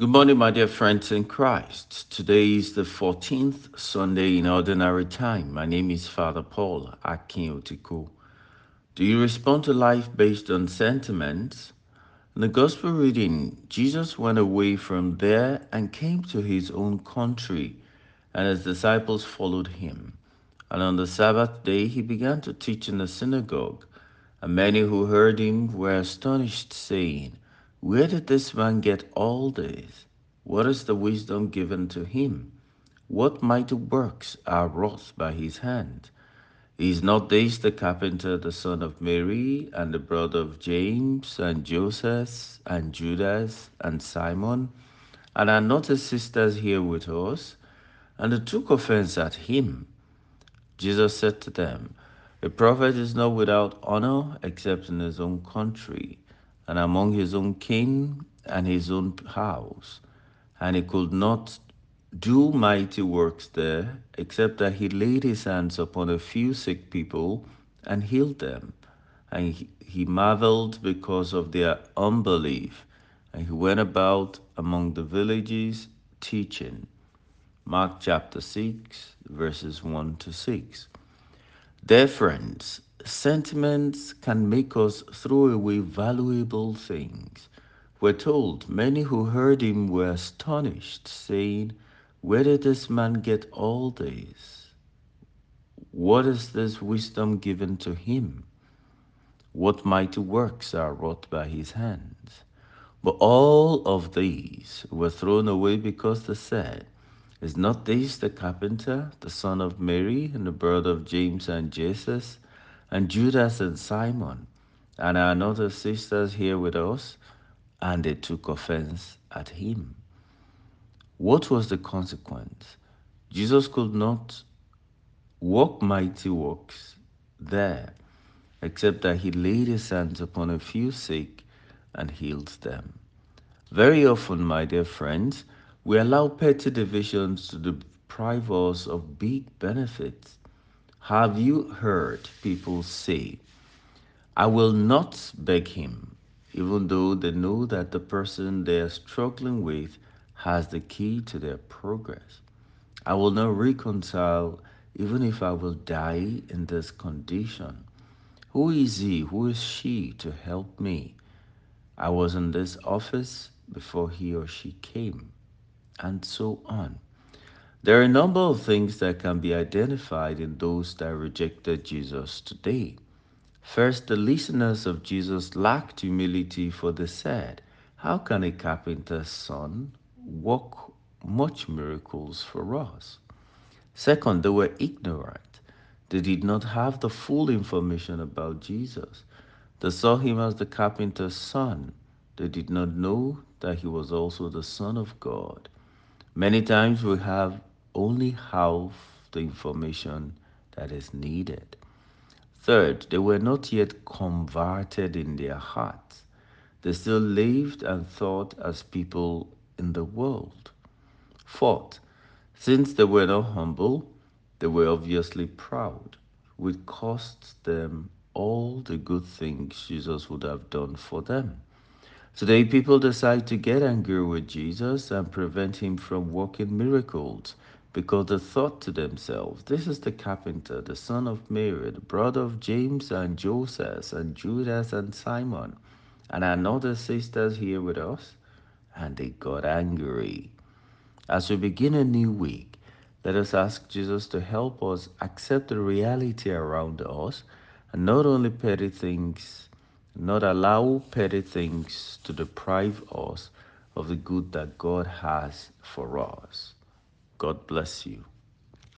Good morning, my dear friends in Christ. Today is the 14th Sunday in Ordinary Time. My name is Father Paul Akin Otiko. Do you respond to life based on sentiments? In the Gospel reading, Jesus went away from there and came to his own country, and his disciples followed him. And on the Sabbath day, he began to teach in the synagogue. And many who heard him were astonished, saying, Where did this man get all this? What is the wisdom given to him? What mighty works are wrought by his hand? Is not this the carpenter, the son of Mary, and the brother of James, and Joseph, and Judas, and Simon? And are not his sisters here with us? And they took offense at him. Jesus said to them, A prophet is not without honor except in his own country, and among his own kin and his own house. And he could not do mighty works there, except that he laid his hands upon a few sick people and healed them. And he, marveled because of their unbelief. And he went about among the villages teaching. Mark chapter 6, verses 1 to 6. Dear friends, sentiments can make us throw away valuable things. We're told many who heard him were astonished, saying, Where did this man get all this? What is this wisdom given to him? What mighty works are wrought by his hands? But all of these were thrown away because they said, is not this the carpenter, the son of Mary, and the brother of James and Joses, and Judas and Simon? And our other sisters here with us? And they took offense at him. What was the consequence? Jesus could not work mighty works there, except that he laid his hands upon a few sick and healed them. Very often, my dear friends, we allow petty divisions to deprive us of big benefits. Have you heard people say, I will not beg him, even though they know that the person they are struggling with has the key to their progress? I will not reconcile, even if I will die in this condition. Who is he? Who is she to help me? I was in this office before he or she came and so on. There are a number of things that can be identified in those that rejected Jesus today. First, the listeners of Jesus lacked humility, for they said, How can a carpenter's son work much miracles for us? Second, they were ignorant. They did not have the full information about Jesus. They saw him as the carpenter's son. They did not know that he was also the Son of God. Many times we have only half the information that is needed. Third, they were not yet converted in their hearts. They still lived and thought as people in the world. Fourth, since they were not humble, they were obviously proud, which cost them all the good things Jesus would have done for them. Today, people decide to get angry with Jesus and prevent him from working miracles because they thought to themselves, This is the carpenter, the son of Mary, the brother of James and Joseph and Judas and Simon, and are not the sisters here with us? And they got angry. As we begin a new week, let us ask Jesus to help us accept the reality around us and not only petty things not allow petty things to deprive us of the good that God has for us. God bless you.